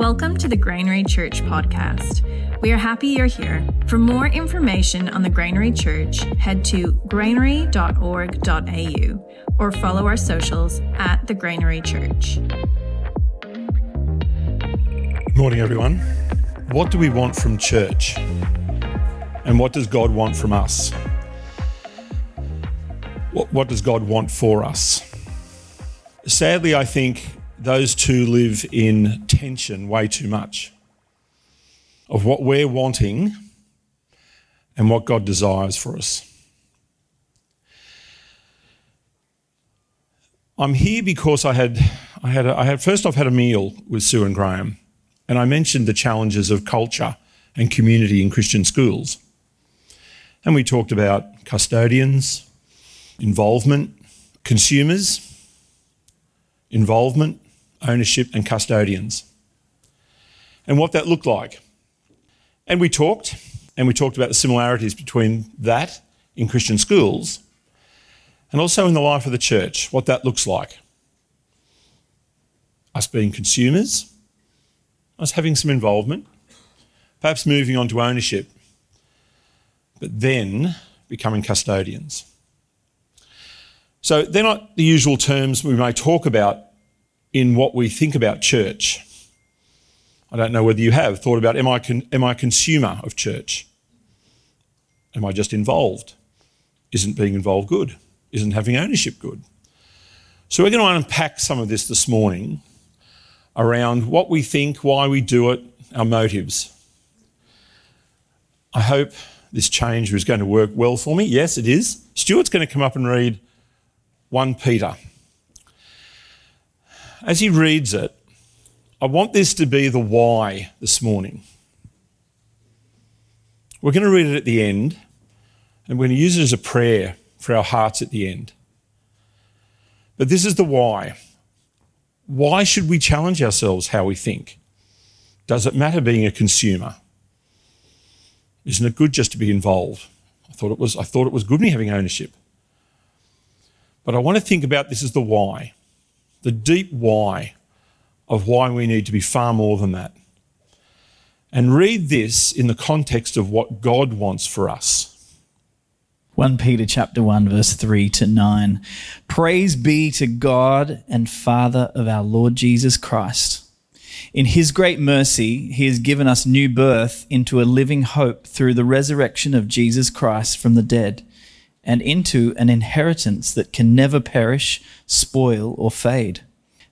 Welcome to the Granary Church podcast. We are happy you're here. For more information on the Granary Church, head to granary.org.au or follow our socials at the Granary Church. Morning, everyone. What do we want from church? And what does God want from us? What, what does God want for us? Sadly, I think those two live in way too much of what we're wanting and what God desires for us. I'm here because I had, I had, a, I had first off had a meal with Sue and Graham, and I mentioned the challenges of culture and community in Christian schools. And we talked about custodians, involvement, consumers, involvement, ownership, and custodians, and what that looked like. And we talked, and we talked about the similarities between that in Christian schools and also in the life of the church, what that looks like. Us being consumers, us having some involvement, perhaps moving on to ownership, but then becoming custodians. So they're not the usual terms we may talk about in what we think about church. I don't know whether you have thought about am I, con- am I a consumer of church? Am I just involved? Isn't being involved good? Isn't having ownership good? So we're going to unpack some of this this morning around what we think, why we do it, our motives. I hope this change is going to work well for me. Yes, it is. Stuart's going to come up and read 1 Peter as he reads it, I want this to be the why this morning. We're going to read it at the end, and we're going to use it as a prayer for our hearts at the end. But this is the why. Why should we challenge ourselves how we think? Does it matter being a consumer? Isn't it good just to be involved? I thought it was, I thought it was good me having ownership. But I want to think about this as the why the deep why of why we need to be far more than that. And read this in the context of what God wants for us. 1 Peter chapter 1 verse 3 to 9. Praise be to God and Father of our Lord Jesus Christ. In his great mercy, he has given us new birth into a living hope through the resurrection of Jesus Christ from the dead and into an inheritance that can never perish, spoil, or fade.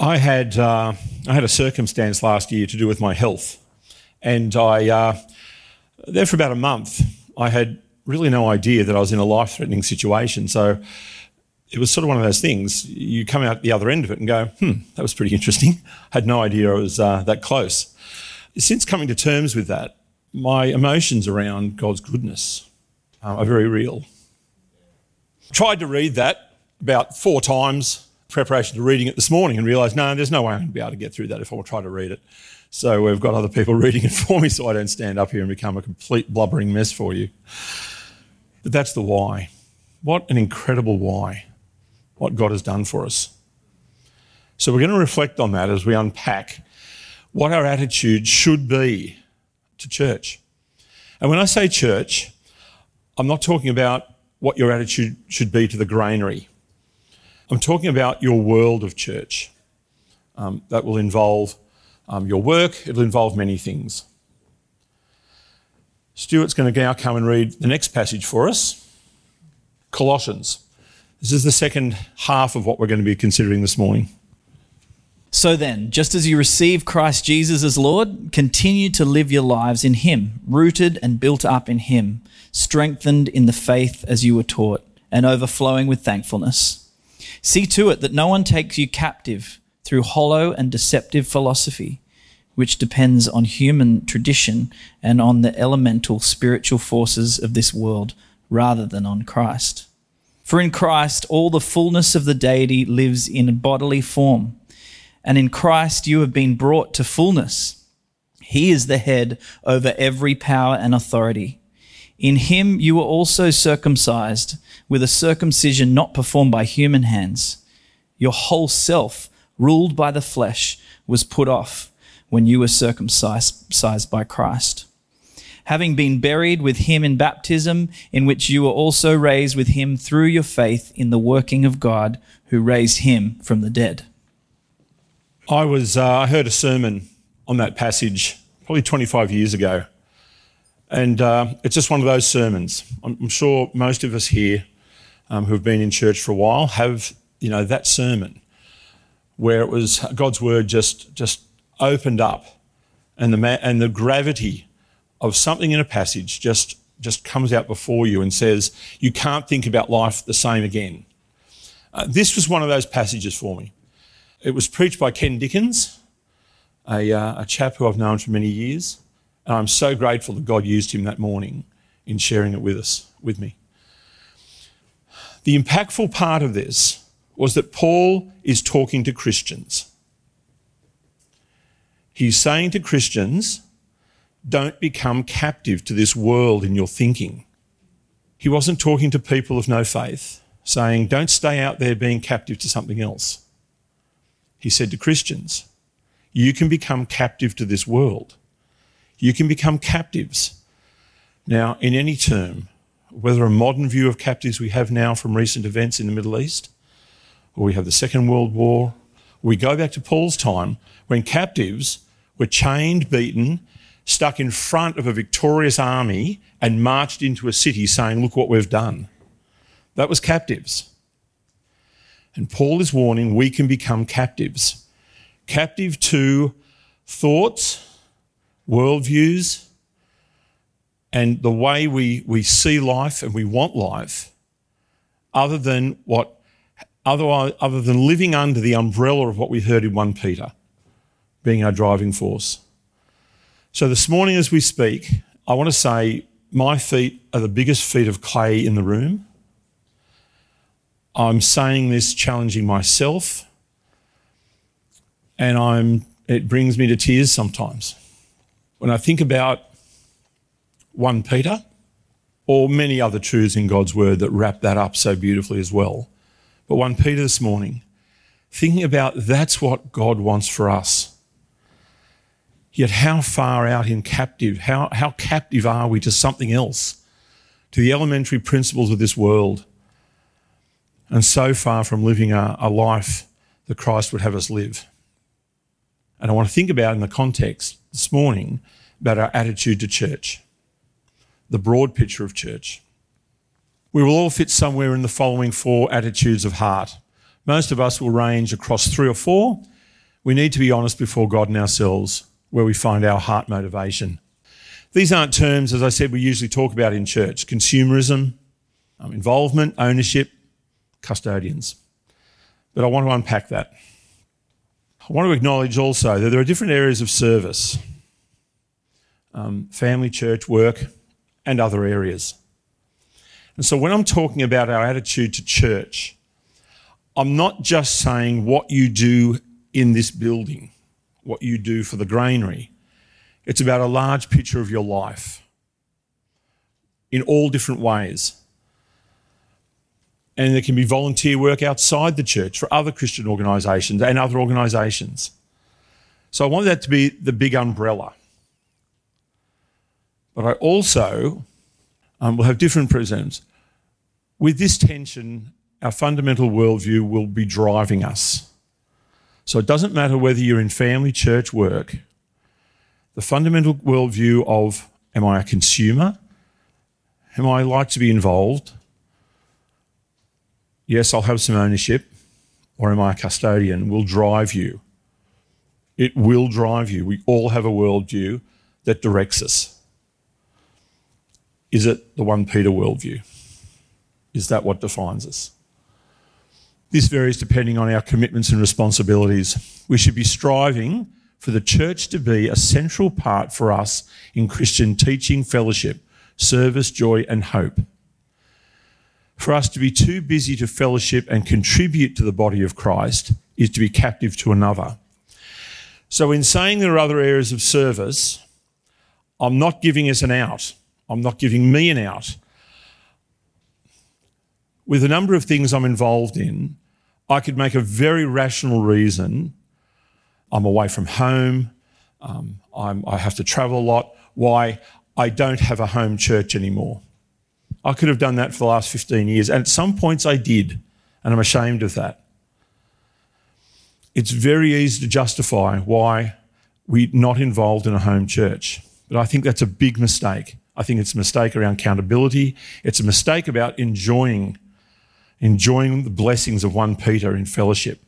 I had, uh, I had a circumstance last year to do with my health. And I, uh, there for about a month, I had really no idea that I was in a life threatening situation. So it was sort of one of those things. You come out the other end of it and go, hmm, that was pretty interesting. I had no idea I was uh, that close. Since coming to terms with that, my emotions around God's goodness uh, are very real. Tried to read that about four times, preparation to reading it this morning, and realised, no, there's no way I'm going to be able to get through that if I try to read it. So we've got other people reading it for me so I don't stand up here and become a complete blubbering mess for you. But that's the why. What an incredible why. What God has done for us. So we're going to reflect on that as we unpack what our attitude should be to church. And when I say church, I'm not talking about what your attitude should be to the granary. I'm talking about your world of church. Um, that will involve um, your work, it'll involve many things. Stuart's going to now come and read the next passage for us Colossians. This is the second half of what we're going to be considering this morning. So then, just as you receive Christ Jesus as Lord, continue to live your lives in Him, rooted and built up in Him, strengthened in the faith as you were taught, and overflowing with thankfulness. See to it that no one takes you captive through hollow and deceptive philosophy, which depends on human tradition and on the elemental spiritual forces of this world rather than on Christ. For in Christ, all the fullness of the deity lives in bodily form and in Christ you have been brought to fullness. He is the head over every power and authority. In him you were also circumcised with a circumcision not performed by human hands. Your whole self, ruled by the flesh, was put off when you were circumcised by Christ. Having been buried with him in baptism, in which you were also raised with him through your faith in the working of God who raised him from the dead. I was uh, I heard a sermon on that passage probably 25 years ago, and uh, it's just one of those sermons. I'm, I'm sure most of us here um, who have been in church for a while have you know that sermon where it was God's word just just opened up, and the ma- and the gravity of something in a passage just just comes out before you and says you can't think about life the same again. Uh, this was one of those passages for me. It was preached by Ken Dickens, a, uh, a chap who I've known for many years. And I'm so grateful that God used him that morning in sharing it with us, with me. The impactful part of this was that Paul is talking to Christians. He's saying to Christians, don't become captive to this world in your thinking. He wasn't talking to people of no faith, saying, don't stay out there being captive to something else. He said to Christians, You can become captive to this world. You can become captives. Now, in any term, whether a modern view of captives we have now from recent events in the Middle East, or we have the Second World War, we go back to Paul's time when captives were chained, beaten, stuck in front of a victorious army, and marched into a city saying, Look what we've done. That was captives. And Paul is warning we can become captives. Captive to thoughts, worldviews, and the way we, we see life and we want life, other than what otherwise, other than living under the umbrella of what we heard in 1 Peter, being our driving force. So this morning as we speak, I want to say my feet are the biggest feet of clay in the room. I'm saying this challenging myself, and I'm, it brings me to tears sometimes. When I think about 1 Peter, or many other truths in God's word that wrap that up so beautifully as well. But 1 Peter this morning, thinking about that's what God wants for us. Yet, how far out in captive, how, how captive are we to something else, to the elementary principles of this world? and so far from living a, a life that Christ would have us live. And I want to think about in the context this morning about our attitude to church, the broad picture of church. We will all fit somewhere in the following four attitudes of heart. Most of us will range across three or four. We need to be honest before God and ourselves where we find our heart motivation. These aren't terms, as I said, we usually talk about in church consumerism, um, involvement, ownership, custodians. But I want to unpack that. I want to acknowledge also that there are different areas of service um, family, church, work, and other areas. And so when I'm talking about our attitude to church, I'm not just saying what you do in this building, what you do for the granary. It's about a large picture of your life in all different ways. And there can be volunteer work outside the church for other Christian organisations and other organisations. So I want that to be the big umbrella. But I also um, will have different prisms. With this tension, our fundamental worldview will be driving us. So it doesn't matter whether you're in family, church, work, the fundamental worldview of Am I a consumer? Am I like to be involved? Yes, I'll have some ownership. Or am I a custodian? Will drive you. It will drive you. We all have a worldview that directs us. Is it the 1 Peter worldview? Is that what defines us? This varies depending on our commitments and responsibilities. We should be striving for the church to be a central part for us in Christian teaching, fellowship, service, joy, and hope. For us to be too busy to fellowship and contribute to the body of Christ is to be captive to another. So, in saying there are other areas of service, I'm not giving us an out. I'm not giving me an out. With a number of things I'm involved in, I could make a very rational reason. I'm away from home. Um, i have to travel a lot. Why I don't have a home church anymore. I could have done that for the last 15 years, and at some points I did, and I'm ashamed of that. It's very easy to justify why we're not involved in a home church, but I think that's a big mistake. I think it's a mistake around accountability. It's a mistake about enjoying, enjoying the blessings of 1 Peter in fellowship.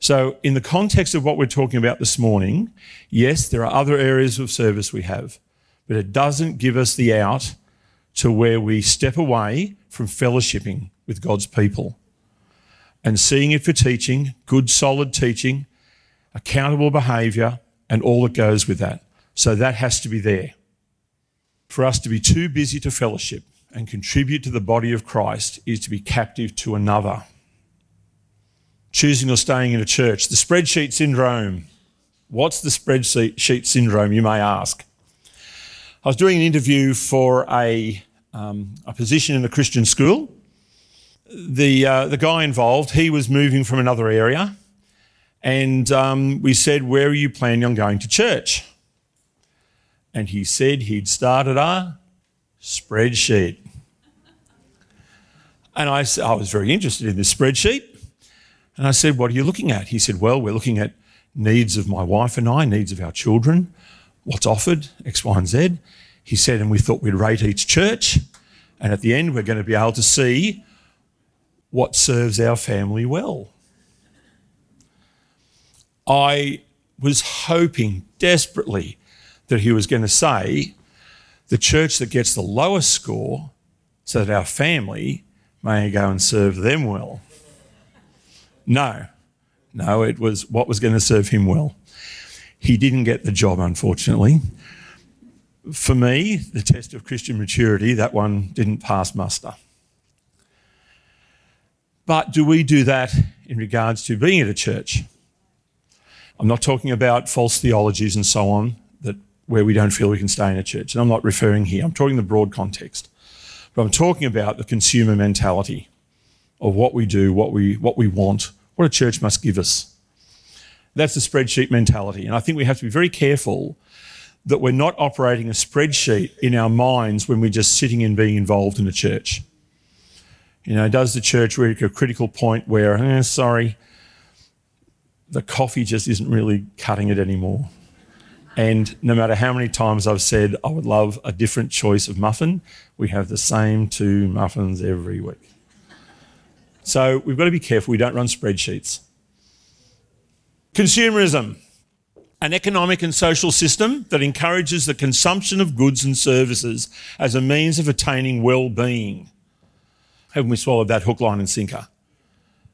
So, in the context of what we're talking about this morning, yes, there are other areas of service we have, but it doesn't give us the out to where we step away from fellowshipping with God's people and seeing it for teaching, good, solid teaching, accountable behaviour, and all that goes with that. So that has to be there. For us to be too busy to fellowship and contribute to the body of Christ is to be captive to another. Choosing or staying in a church. The spreadsheet syndrome. What's the spreadsheet syndrome, you may ask? I was doing an interview for a, um, a position in a Christian school. The, uh, the guy involved, he was moving from another area, and um, we said, Where are you planning on going to church? And he said he'd started a spreadsheet. And I, I was very interested in this spreadsheet. And I said, What are you looking at? He said, Well, we're looking at needs of my wife and I, needs of our children, what's offered, X, Y, and Z. He said, and we thought we'd rate each church. And at the end, we're going to be able to see what serves our family well. I was hoping desperately that he was going to say the church that gets the lowest score so that our family may go and serve them well. No, no, it was what was going to serve him well. He didn't get the job, unfortunately. For me, the test of Christian maturity, that one didn't pass muster. But do we do that in regards to being at a church? I'm not talking about false theologies and so on where we don't feel we can stay in a church. And I'm not referring here. I'm talking the broad context. But I'm talking about the consumer mentality of what we do, what we what we want, what a church must give us. That's the spreadsheet mentality. And I think we have to be very careful that we're not operating a spreadsheet in our minds when we're just sitting and being involved in a church. You know, does the church reach a critical point where, eh, sorry, the coffee just isn't really cutting it anymore? And no matter how many times I've said I would love a different choice of muffin, we have the same two muffins every week. So we've got to be careful we don't run spreadsheets. Consumerism, an economic and social system that encourages the consumption of goods and services as a means of attaining well being. Haven't we swallowed that hook, line, and sinker?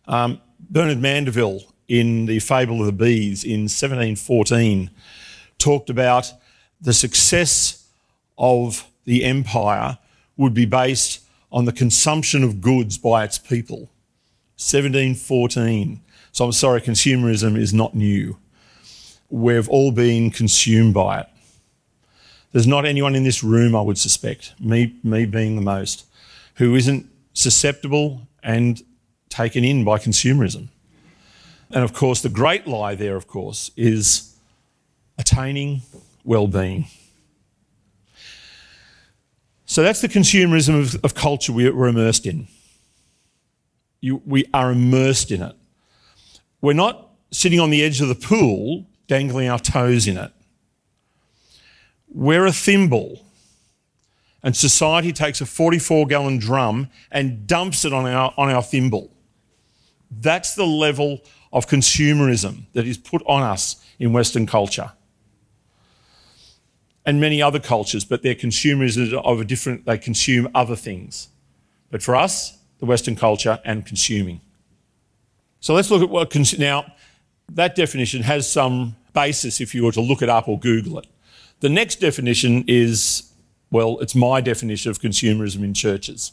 Um, Bernard Mandeville, in the Fable of the Bees in 1714, talked about the success of the empire would be based on the consumption of goods by its people. 1714. So I'm sorry, consumerism is not new. We've all been consumed by it. There's not anyone in this room, I would suspect, me, me being the most, who isn't susceptible and taken in by consumerism. And of course, the great lie there, of course, is attaining well being. So that's the consumerism of, of culture we're immersed in. You, we are immersed in it. We're not sitting on the edge of the pool dangling our toes in it. We're a thimble and society takes a 44 gallon drum and dumps it on our, on our thimble. That's the level of consumerism that is put on us in Western culture. And many other cultures, but their consumerism of a different, they consume other things. But for us, the Western culture and consuming. So let's look at what, cons- now, that definition has some basis if you were to look it up or Google it. The next definition is, well, it's my definition of consumerism in churches.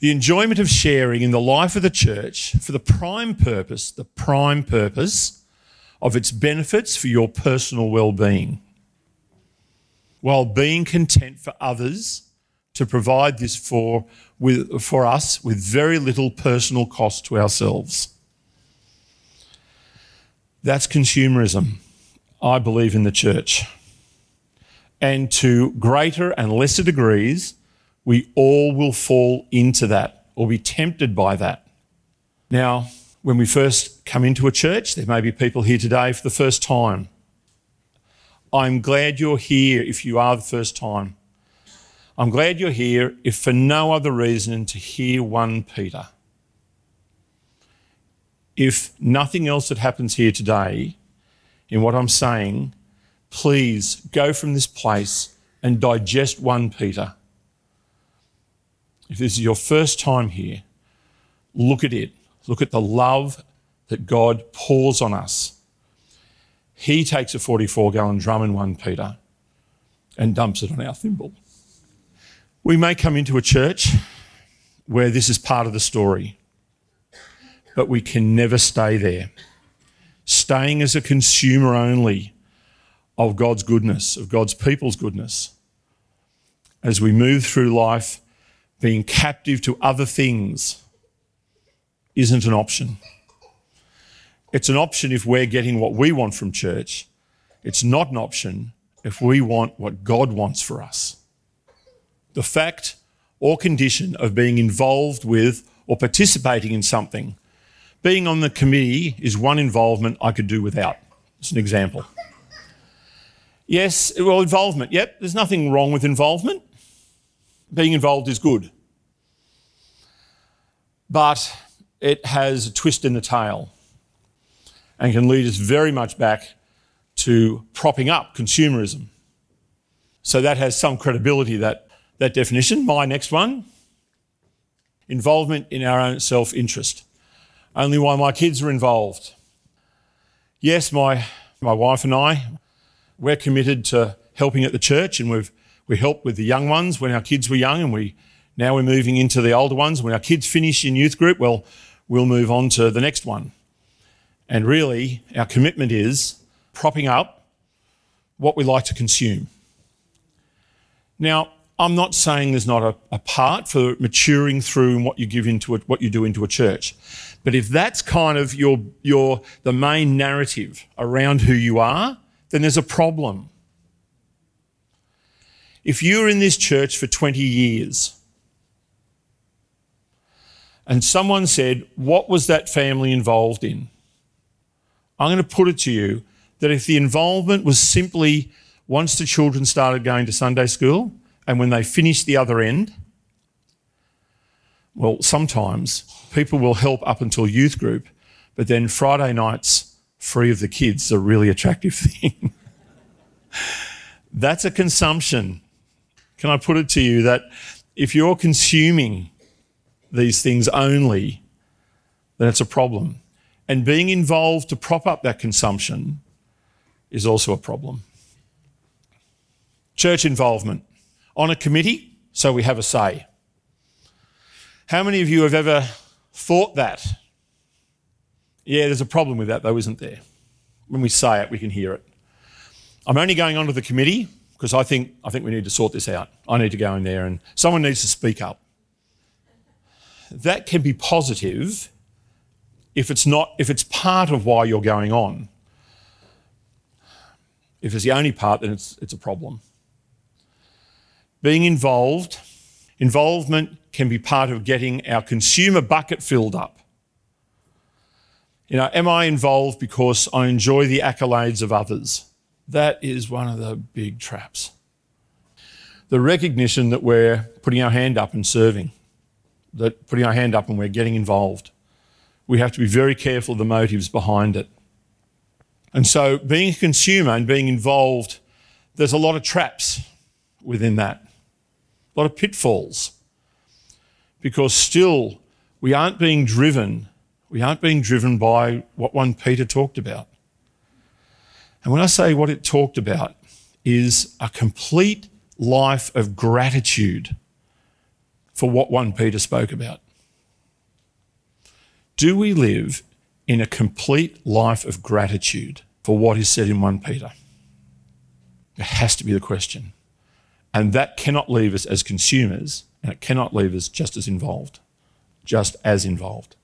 The enjoyment of sharing in the life of the church for the prime purpose, the prime purpose of its benefits for your personal well-being, while being content for others to provide this for, with, for us with very little personal cost to ourselves. That's consumerism, I believe, in the church. And to greater and lesser degrees, we all will fall into that or be tempted by that. Now, when we first come into a church, there may be people here today for the first time. I'm glad you're here if you are the first time. I'm glad you're here if for no other reason than to hear 1 Peter. If nothing else that happens here today, in what I'm saying, please go from this place and digest 1 Peter. If this is your first time here, look at it. Look at the love that God pours on us. He takes a 44 gallon drum in 1 Peter and dumps it on our thimble. We may come into a church where this is part of the story, but we can never stay there. Staying as a consumer only of God's goodness, of God's people's goodness, as we move through life being captive to other things isn't an option. It's an option if we're getting what we want from church. It's not an option if we want what God wants for us. The fact or condition of being involved with or participating in something. Being on the committee is one involvement I could do without. It's an example. Yes, well, involvement. Yep, there's nothing wrong with involvement. Being involved is good. But it has a twist in the tail and can lead us very much back to propping up consumerism. So that has some credibility, that, that definition. My next one involvement in our own self interest. Only while my kids are involved. Yes, my, my wife and I, we're committed to helping at the church and we've we helped with the young ones when our kids were young and we now we're moving into the older ones. When our kids finish in youth group, well, we'll move on to the next one. And really, our commitment is propping up what we like to consume. Now, I'm not saying there's not a, a part for maturing through what you give into it, what you do into a church. But if that's kind of your, your, the main narrative around who you are, then there's a problem. If you're in this church for 20 years and someone said, What was that family involved in? I'm going to put it to you that if the involvement was simply once the children started going to Sunday school and when they finished the other end, well, sometimes people will help up until youth group, but then Friday nights free of the kids is a really attractive thing. That's a consumption. Can I put it to you that if you're consuming these things only, then it's a problem. And being involved to prop up that consumption is also a problem. Church involvement. On a committee, so we have a say. How many of you have ever thought that? Yeah, there's a problem with that, though, isn't there? When we say it, we can hear it. I'm only going on to the committee because I think, I think we need to sort this out. I need to go in there and someone needs to speak up that can be positive if it's not if it's part of why you're going on. If it's the only part, then it's it's a problem. Being involved, involvement can be part of getting our consumer bucket filled up. You know, am I involved because I enjoy the accolades of others? That is one of the big traps. the recognition that we're putting our hand up and serving, that putting our hand up and we're getting involved. We have to be very careful of the motives behind it. And so, being a consumer and being involved, there's a lot of traps within that, a lot of pitfalls. Because still, we aren't being driven, we aren't being driven by what 1 Peter talked about. And when I say what it talked about, is a complete life of gratitude for what 1 Peter spoke about. Do we live in a complete life of gratitude for what is said in 1 Peter? It has to be the question. And that cannot leave us as consumers, and it cannot leave us just as involved, just as involved.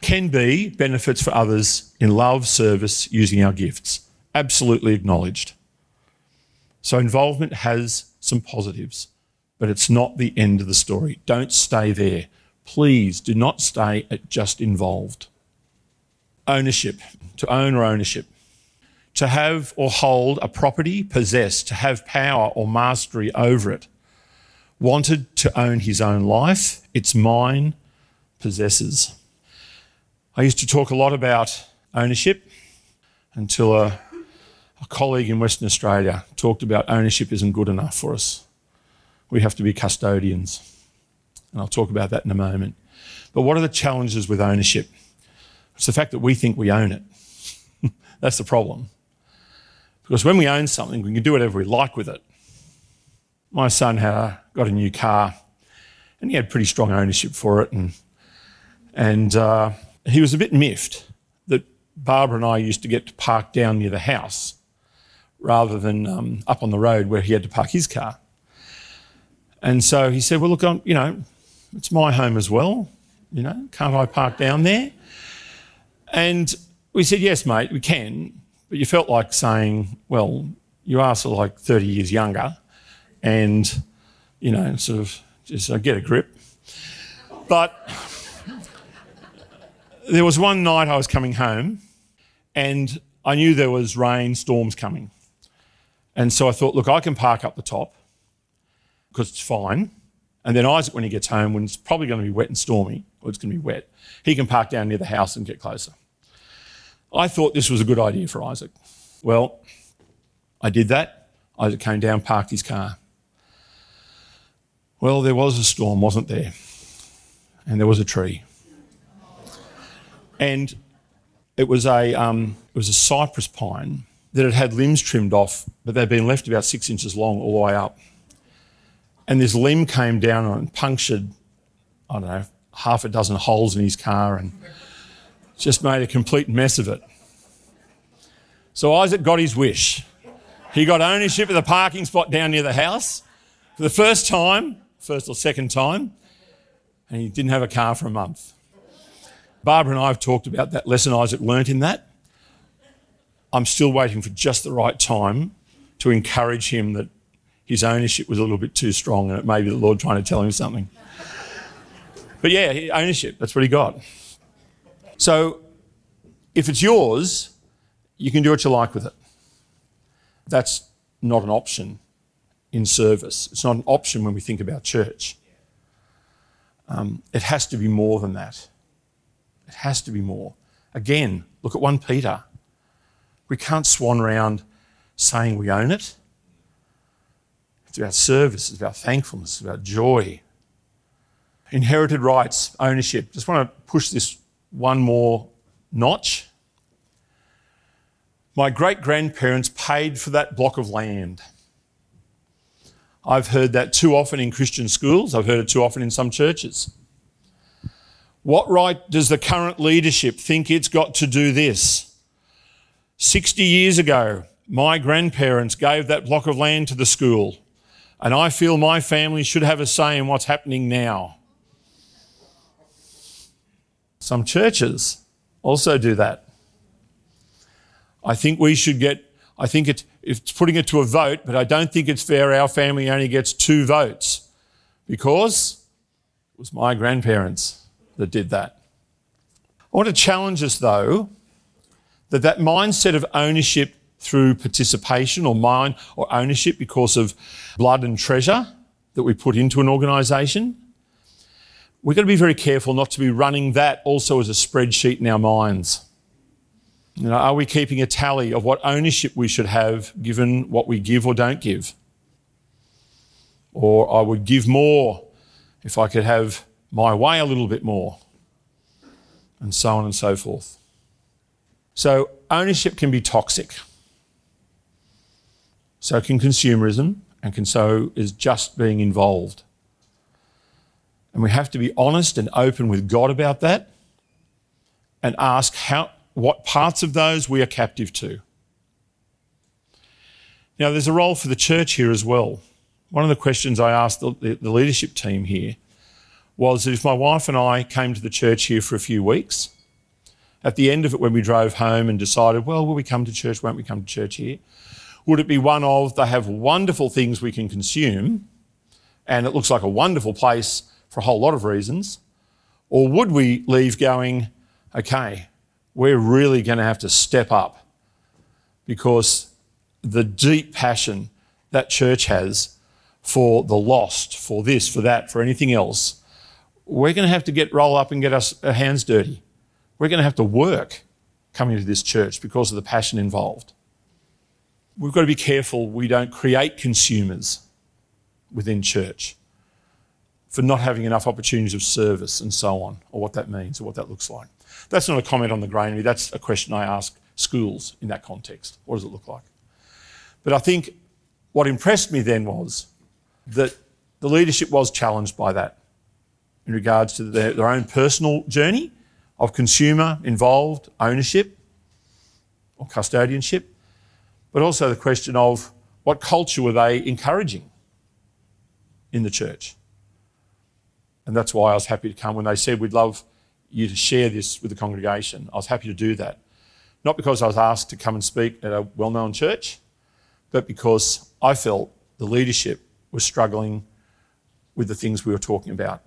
Can be benefits for others in love, service, using our gifts. Absolutely acknowledged. So involvement has some positives, but it's not the end of the story. Don't stay there. Please do not stay at just involved. Ownership, to own or ownership. To have or hold a property, possess, to have power or mastery over it. Wanted to own his own life, it's mine, possesses. I used to talk a lot about ownership until a a colleague in Western Australia talked about ownership isn't good enough for us. We have to be custodians. And I'll talk about that in a moment. But what are the challenges with ownership? It's the fact that we think we own it. That's the problem. Because when we own something, we can do whatever we like with it. My son had got a new car and he had pretty strong ownership for it. And, and uh, he was a bit miffed that Barbara and I used to get to park down near the house rather than um, up on the road where he had to park his car. And so he said, Well, look, I'm, you know, it's my home as well. You know, can't I park down there? And we said, Yes, mate, we can. But you felt like saying, Well, you are sort of like 30 years younger and, you know, sort of just uh, get a grip. But there was one night I was coming home and I knew there was rain, storms coming. And so I thought, look, I can park up the top because it's fine. And then Isaac, when he gets home, when it's probably going to be wet and stormy, or it's going to be wet, he can park down near the house and get closer. I thought this was a good idea for Isaac. Well, I did that. Isaac came down, parked his car. Well, there was a storm, wasn't there? And there was a tree. And it was a, um, it was a cypress pine that had had limbs trimmed off, but they'd been left about six inches long all the way up. And this limb came down and punctured, I don't know, half a dozen holes in his car and just made a complete mess of it. So Isaac got his wish. He got ownership of the parking spot down near the house for the first time, first or second time, and he didn't have a car for a month. Barbara and I have talked about that lesson Isaac learnt in that. I'm still waiting for just the right time to encourage him that his ownership was a little bit too strong and it may be the Lord trying to tell him something. But yeah, ownership, that's what he got. So if it's yours, you can do what you like with it. That's not an option in service. It's not an option when we think about church. Um, it has to be more than that. It has to be more. Again, look at 1 Peter. We can't swan around saying we own it. It's about service, it's about thankfulness, it's about joy. Inherited rights, ownership. Just want to push this one more notch. My great grandparents paid for that block of land. I've heard that too often in Christian schools, I've heard it too often in some churches. What right does the current leadership think it's got to do this? 60 years ago, my grandparents gave that block of land to the school, and I feel my family should have a say in what's happening now. Some churches also do that. I think we should get, I think it, it's putting it to a vote, but I don't think it's fair our family only gets two votes because it was my grandparents that did that. I want to challenge us though that that mindset of ownership through participation or mine or ownership because of blood and treasure that we put into an organisation. We've got to be very careful not to be running that also as a spreadsheet in our minds. You know, are we keeping a tally of what ownership we should have given what we give or don't give? Or I would give more if I could have my way a little bit more, and so on and so forth. So, ownership can be toxic. So can consumerism, and can so is just being involved. And we have to be honest and open with God about that and ask how, what parts of those we are captive to. Now, there's a role for the church here as well. One of the questions I asked the, the, the leadership team here was if my wife and I came to the church here for a few weeks, at the end of it, when we drove home and decided, well, will we come to church? Won't we come to church here? Would it be one of they have wonderful things we can consume and it looks like a wonderful place for a whole lot of reasons? Or would we leave going, okay, we're really going to have to step up because the deep passion that church has for the lost, for this, for that, for anything else, we're going to have to get roll up and get us our hands dirty. We're going to have to work coming to this church because of the passion involved we've got to be careful we don't create consumers within church for not having enough opportunities of service and so on, or what that means or what that looks like. That's not a comment on the granary, that's a question I ask schools in that context. What does it look like? But I think what impressed me then was that the leadership was challenged by that in regards to their, their own personal journey of consumer involved ownership or custodianship but also the question of what culture were they encouraging in the church? And that's why I was happy to come when they said we'd love you to share this with the congregation. I was happy to do that. Not because I was asked to come and speak at a well known church, but because I felt the leadership was struggling with the things we were talking about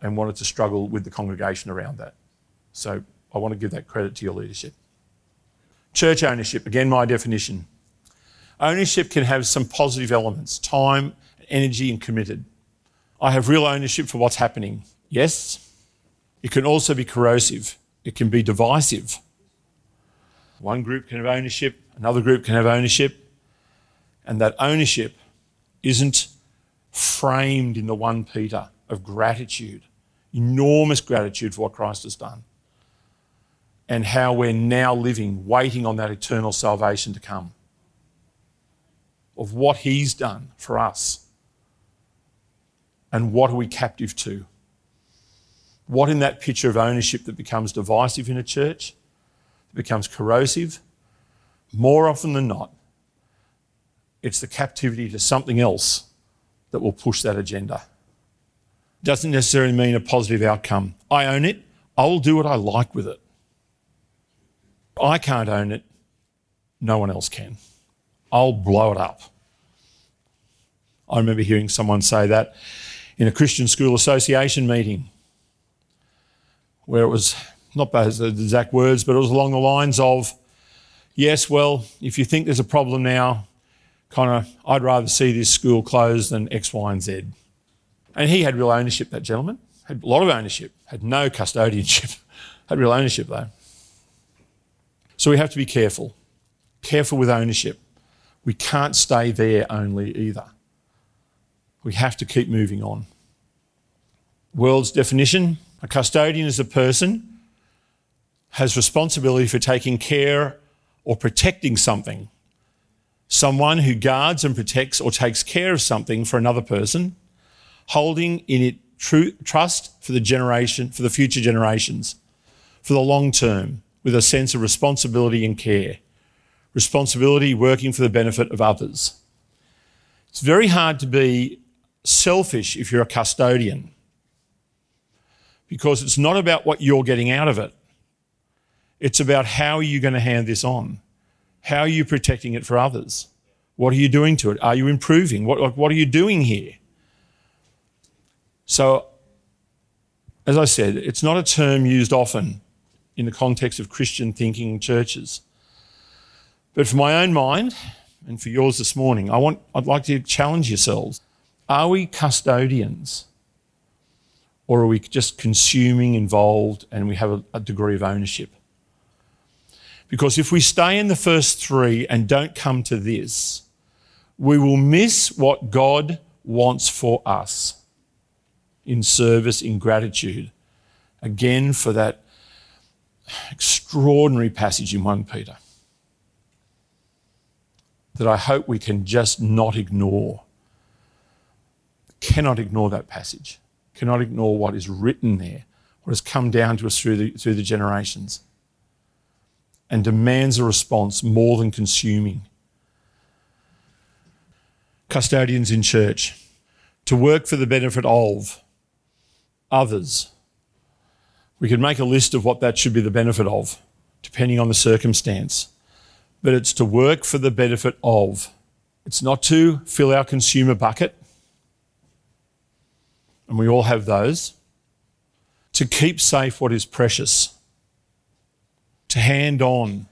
and wanted to struggle with the congregation around that. So I want to give that credit to your leadership. Church ownership, again, my definition Ownership can have some positive elements time, energy, and committed. I have real ownership for what's happening. Yes. It can also be corrosive, it can be divisive. One group can have ownership, another group can have ownership, and that ownership isn't framed in the 1 Peter of gratitude, enormous gratitude for what Christ has done, and how we're now living, waiting on that eternal salvation to come of what He's done for us. And what are we captive to? What in that picture of ownership that becomes divisive in a church, that becomes corrosive, more often than not, it's the captivity to something else that will push that agenda. Doesn't necessarily mean a positive outcome. I own it, I will do what I like with it. I can't own it, no one else can. I'll blow it up. I remember hearing someone say that in a Christian School Association meeting, where it was not the exact words, but it was along the lines of, yes, well, if you think there's a problem now, of, I'd rather see this school closed than X, Y, and Z. And he had real ownership, that gentleman, had a lot of ownership, had no custodianship, had real ownership though. So we have to be careful, careful with ownership. We can't stay there only either. We have to keep moving on. World's definition a custodian is a person has responsibility for taking care or protecting something. Someone who guards and protects or takes care of something for another person, holding in it true trust for the generation, for the future generations, for the long term, with a sense of responsibility and care. Responsibility working for the benefit of others. It's very hard to be selfish if you're a custodian because it's not about what you're getting out of it. It's about how are you going to hand this on? How are you protecting it for others? What are you doing to it? Are you improving? What, what are you doing here? So, as I said, it's not a term used often in the context of Christian thinking churches. But for my own mind and for yours this morning, I want, I'd like to challenge yourselves. Are we custodians? Or are we just consuming, involved, and we have a, a degree of ownership? Because if we stay in the first three and don't come to this, we will miss what God wants for us in service, in gratitude. Again, for that extraordinary passage in 1 Peter that I hope we can just not ignore. Cannot ignore that passage. Cannot ignore what is written there, what has come down to us through the, through the generations, and demands a response more than consuming. Custodians in church, to work for the benefit of others. We could make a list of what that should be the benefit of, depending on the circumstance but it's to work for the benefit of. It's not to fill our consumer bucket, and we all have those. To keep safe what is precious, to hand on,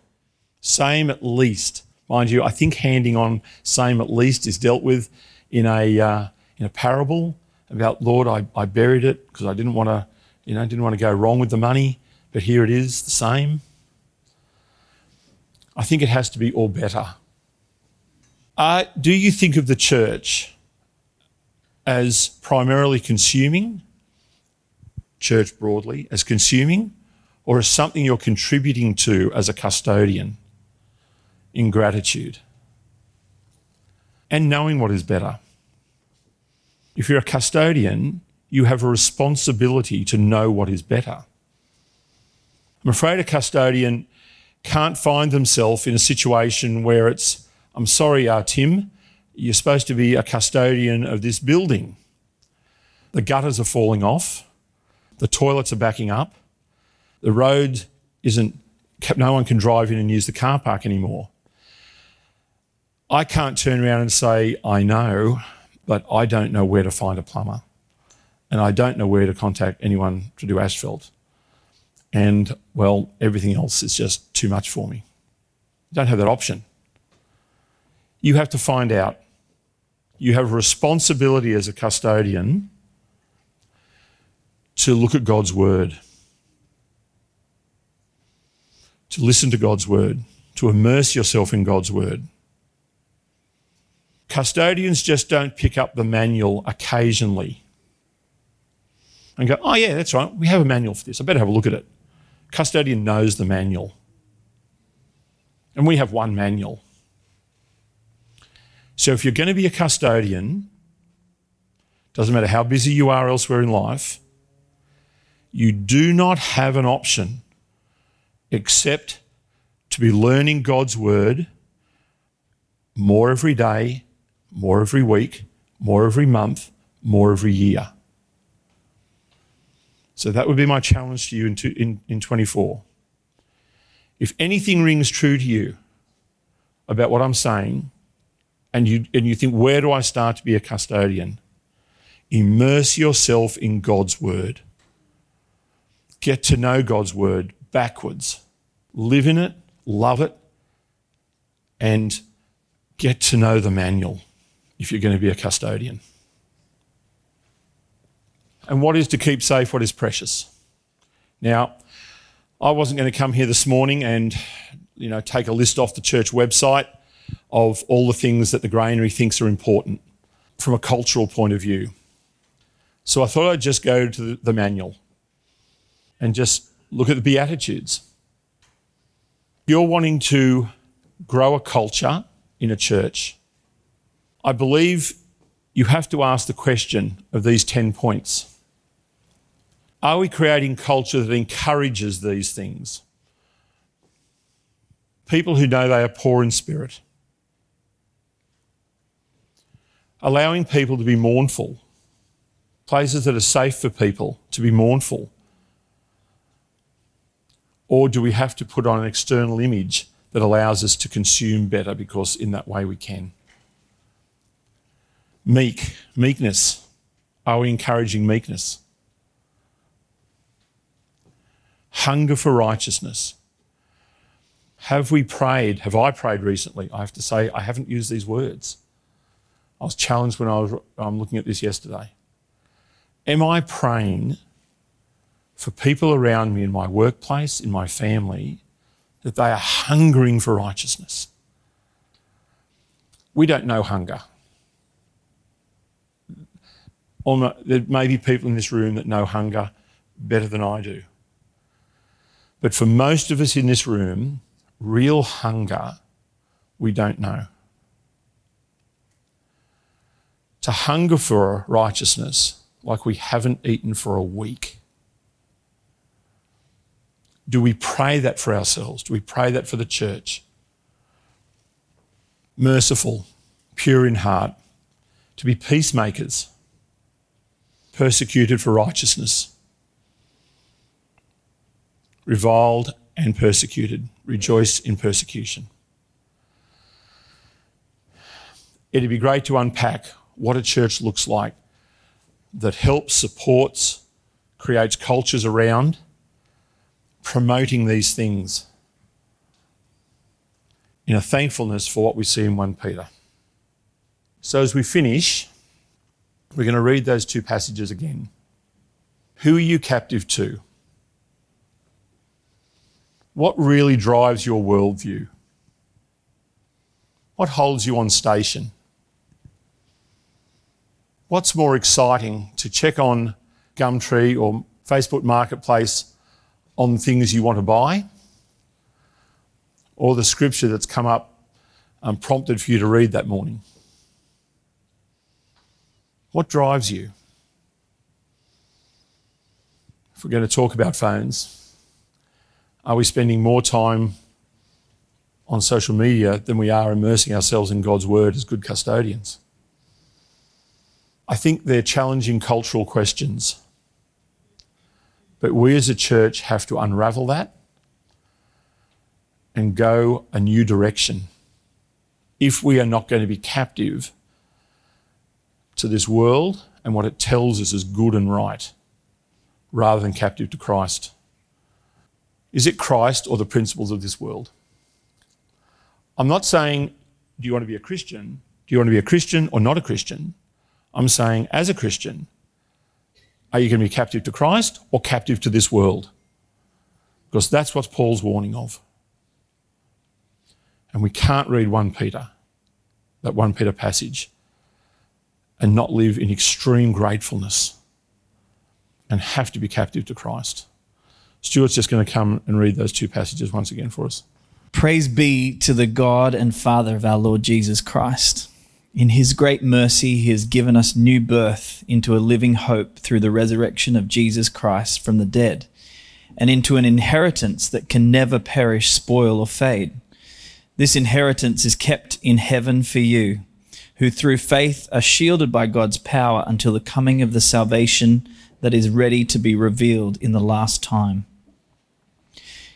same at least. Mind you, I think handing on, same at least, is dealt with in a, uh, in a parable about, Lord, I, I buried it because I didn't want to, you know, didn't want to go wrong with the money, but here it is, the same. I think it has to be all better. Uh, do you think of the church as primarily consuming, church broadly, as consuming, or as something you're contributing to as a custodian in gratitude? And knowing what is better. If you're a custodian, you have a responsibility to know what is better. I'm afraid a custodian can't find themselves in a situation where it's, I'm sorry, uh, Tim, you're supposed to be a custodian of this building. The gutters are falling off, the toilets are backing up, the road isn't, no one can drive in and use the car park anymore. I can't turn around and say, I know, but I don't know where to find a plumber. And I don't know where to contact anyone to do asphalt. And, well, everything else is just too much for me. You don't have that option. You have to find out. You have a responsibility as a custodian to look at God's word, to listen to God's word, to immerse yourself in God's word. Custodians just don't pick up the manual occasionally and go, oh, yeah, that's right, we have a manual for this. I better have a look at it. Custodian knows the manual. And we have one manual. So if you're going to be a custodian, doesn't matter how busy you are elsewhere in life, you do not have an option except to be learning God's word more every day, more every week, more every month, more every year. So that would be my challenge to you in, in, in 24. If anything rings true to you about what I'm saying, and you, and you think, where do I start to be a custodian? Immerse yourself in God's word. Get to know God's word backwards. Live in it, love it, and get to know the manual if you're going to be a custodian. And what is to keep safe what is precious? Now, I wasn't going to come here this morning and, you know, take a list off the church website of all the things that the granary thinks are important from a cultural point of view. So I thought I'd just go to the manual and just look at the Beatitudes. You're wanting to grow a culture in a church. I believe you have to ask the question of these 10 points. Are we creating culture that encourages these things? People who know they are poor in spirit. Allowing people to be mournful. Places that are safe for people to be mournful. Or do we have to put on an external image that allows us to consume better because in that way we can? Meek, meekness. Are we encouraging meekness? Hunger for righteousness. Have we prayed? Have I prayed recently? I have to say, I haven't used these words. I was challenged when I was um, looking at this yesterday. Am I praying for people around me in my workplace, in my family, that they are hungering for righteousness? We don't know hunger. There may be people in this room that know hunger better than I do. But for most of us in this room, real hunger, we don't know. To hunger for righteousness like we haven't eaten for a week. Do we pray that for ourselves? Do we pray that for the church? Merciful, pure in heart, to be peacemakers, persecuted for righteousness, reviled and persecuted, rejoice in persecution. It'd be great to unpack what a church looks like that helps, supports, creates cultures around promoting these things in a thankfulness for what we see in 1 Peter. So, as we finish, we're going to read those two passages again. Who are you captive to? What really drives your worldview? What holds you on station? What's more exciting to check on Gumtree or Facebook Marketplace on things you want to buy? Or the scripture that's come up um, prompted for you to read that morning? What drives you? If we're going to talk about phones, are we spending more time on social media than we are immersing ourselves in God's word as good custodians? I think they're challenging cultural questions. But we as a church have to unravel that and go a new direction if we are not going to be captive to this world and what it tells us is good and right, rather than captive to Christ. Is it Christ or the principles of this world? I'm not saying, do you want to be a Christian? Do you want to be a Christian or not a Christian? I'm saying, as a Christian, are you going to be captive to Christ or captive to this world? Because that's what Paul's warning of. And we can't read 1 Peter, that 1 Peter passage, and not live in extreme gratefulness and have to be captive to Christ. Stuart's just going to come and read those two passages once again for us. Praise be to the God and Father of our Lord Jesus Christ. In his great mercy, he has given us new birth into a living hope through the resurrection of Jesus Christ from the dead, and into an inheritance that can never perish, spoil, or fade. This inheritance is kept in heaven for you, who through faith are shielded by God's power until the coming of the salvation that is ready to be revealed in the last time.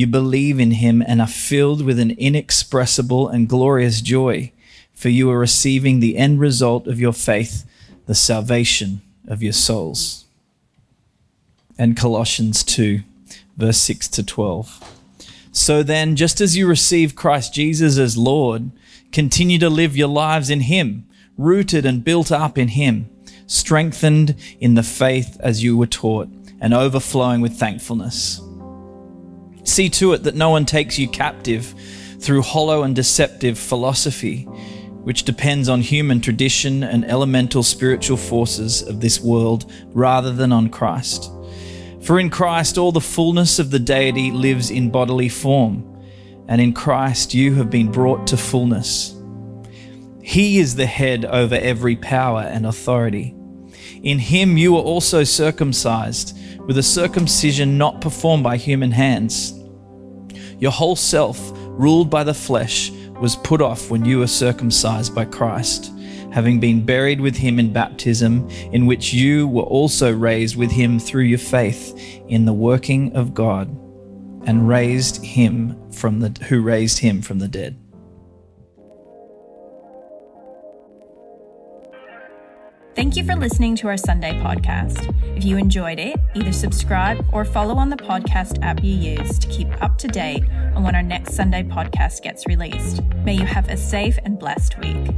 you believe in him and are filled with an inexpressible and glorious joy, for you are receiving the end result of your faith, the salvation of your souls. And Colossians 2, verse 6 to 12. So then, just as you receive Christ Jesus as Lord, continue to live your lives in him, rooted and built up in him, strengthened in the faith as you were taught, and overflowing with thankfulness. See to it that no one takes you captive through hollow and deceptive philosophy, which depends on human tradition and elemental spiritual forces of this world rather than on Christ. For in Christ all the fullness of the deity lives in bodily form, and in Christ you have been brought to fullness. He is the head over every power and authority. In him you were also circumcised with a circumcision not performed by human hands. Your whole self, ruled by the flesh, was put off when you were circumcised by Christ, having been buried with him in baptism, in which you were also raised with him through your faith in the working of God, and raised him from the who raised him from the dead. Thank you for listening to our Sunday podcast. If you enjoyed it, either subscribe or follow on the podcast app you use to keep up to date on when our next Sunday podcast gets released. May you have a safe and blessed week.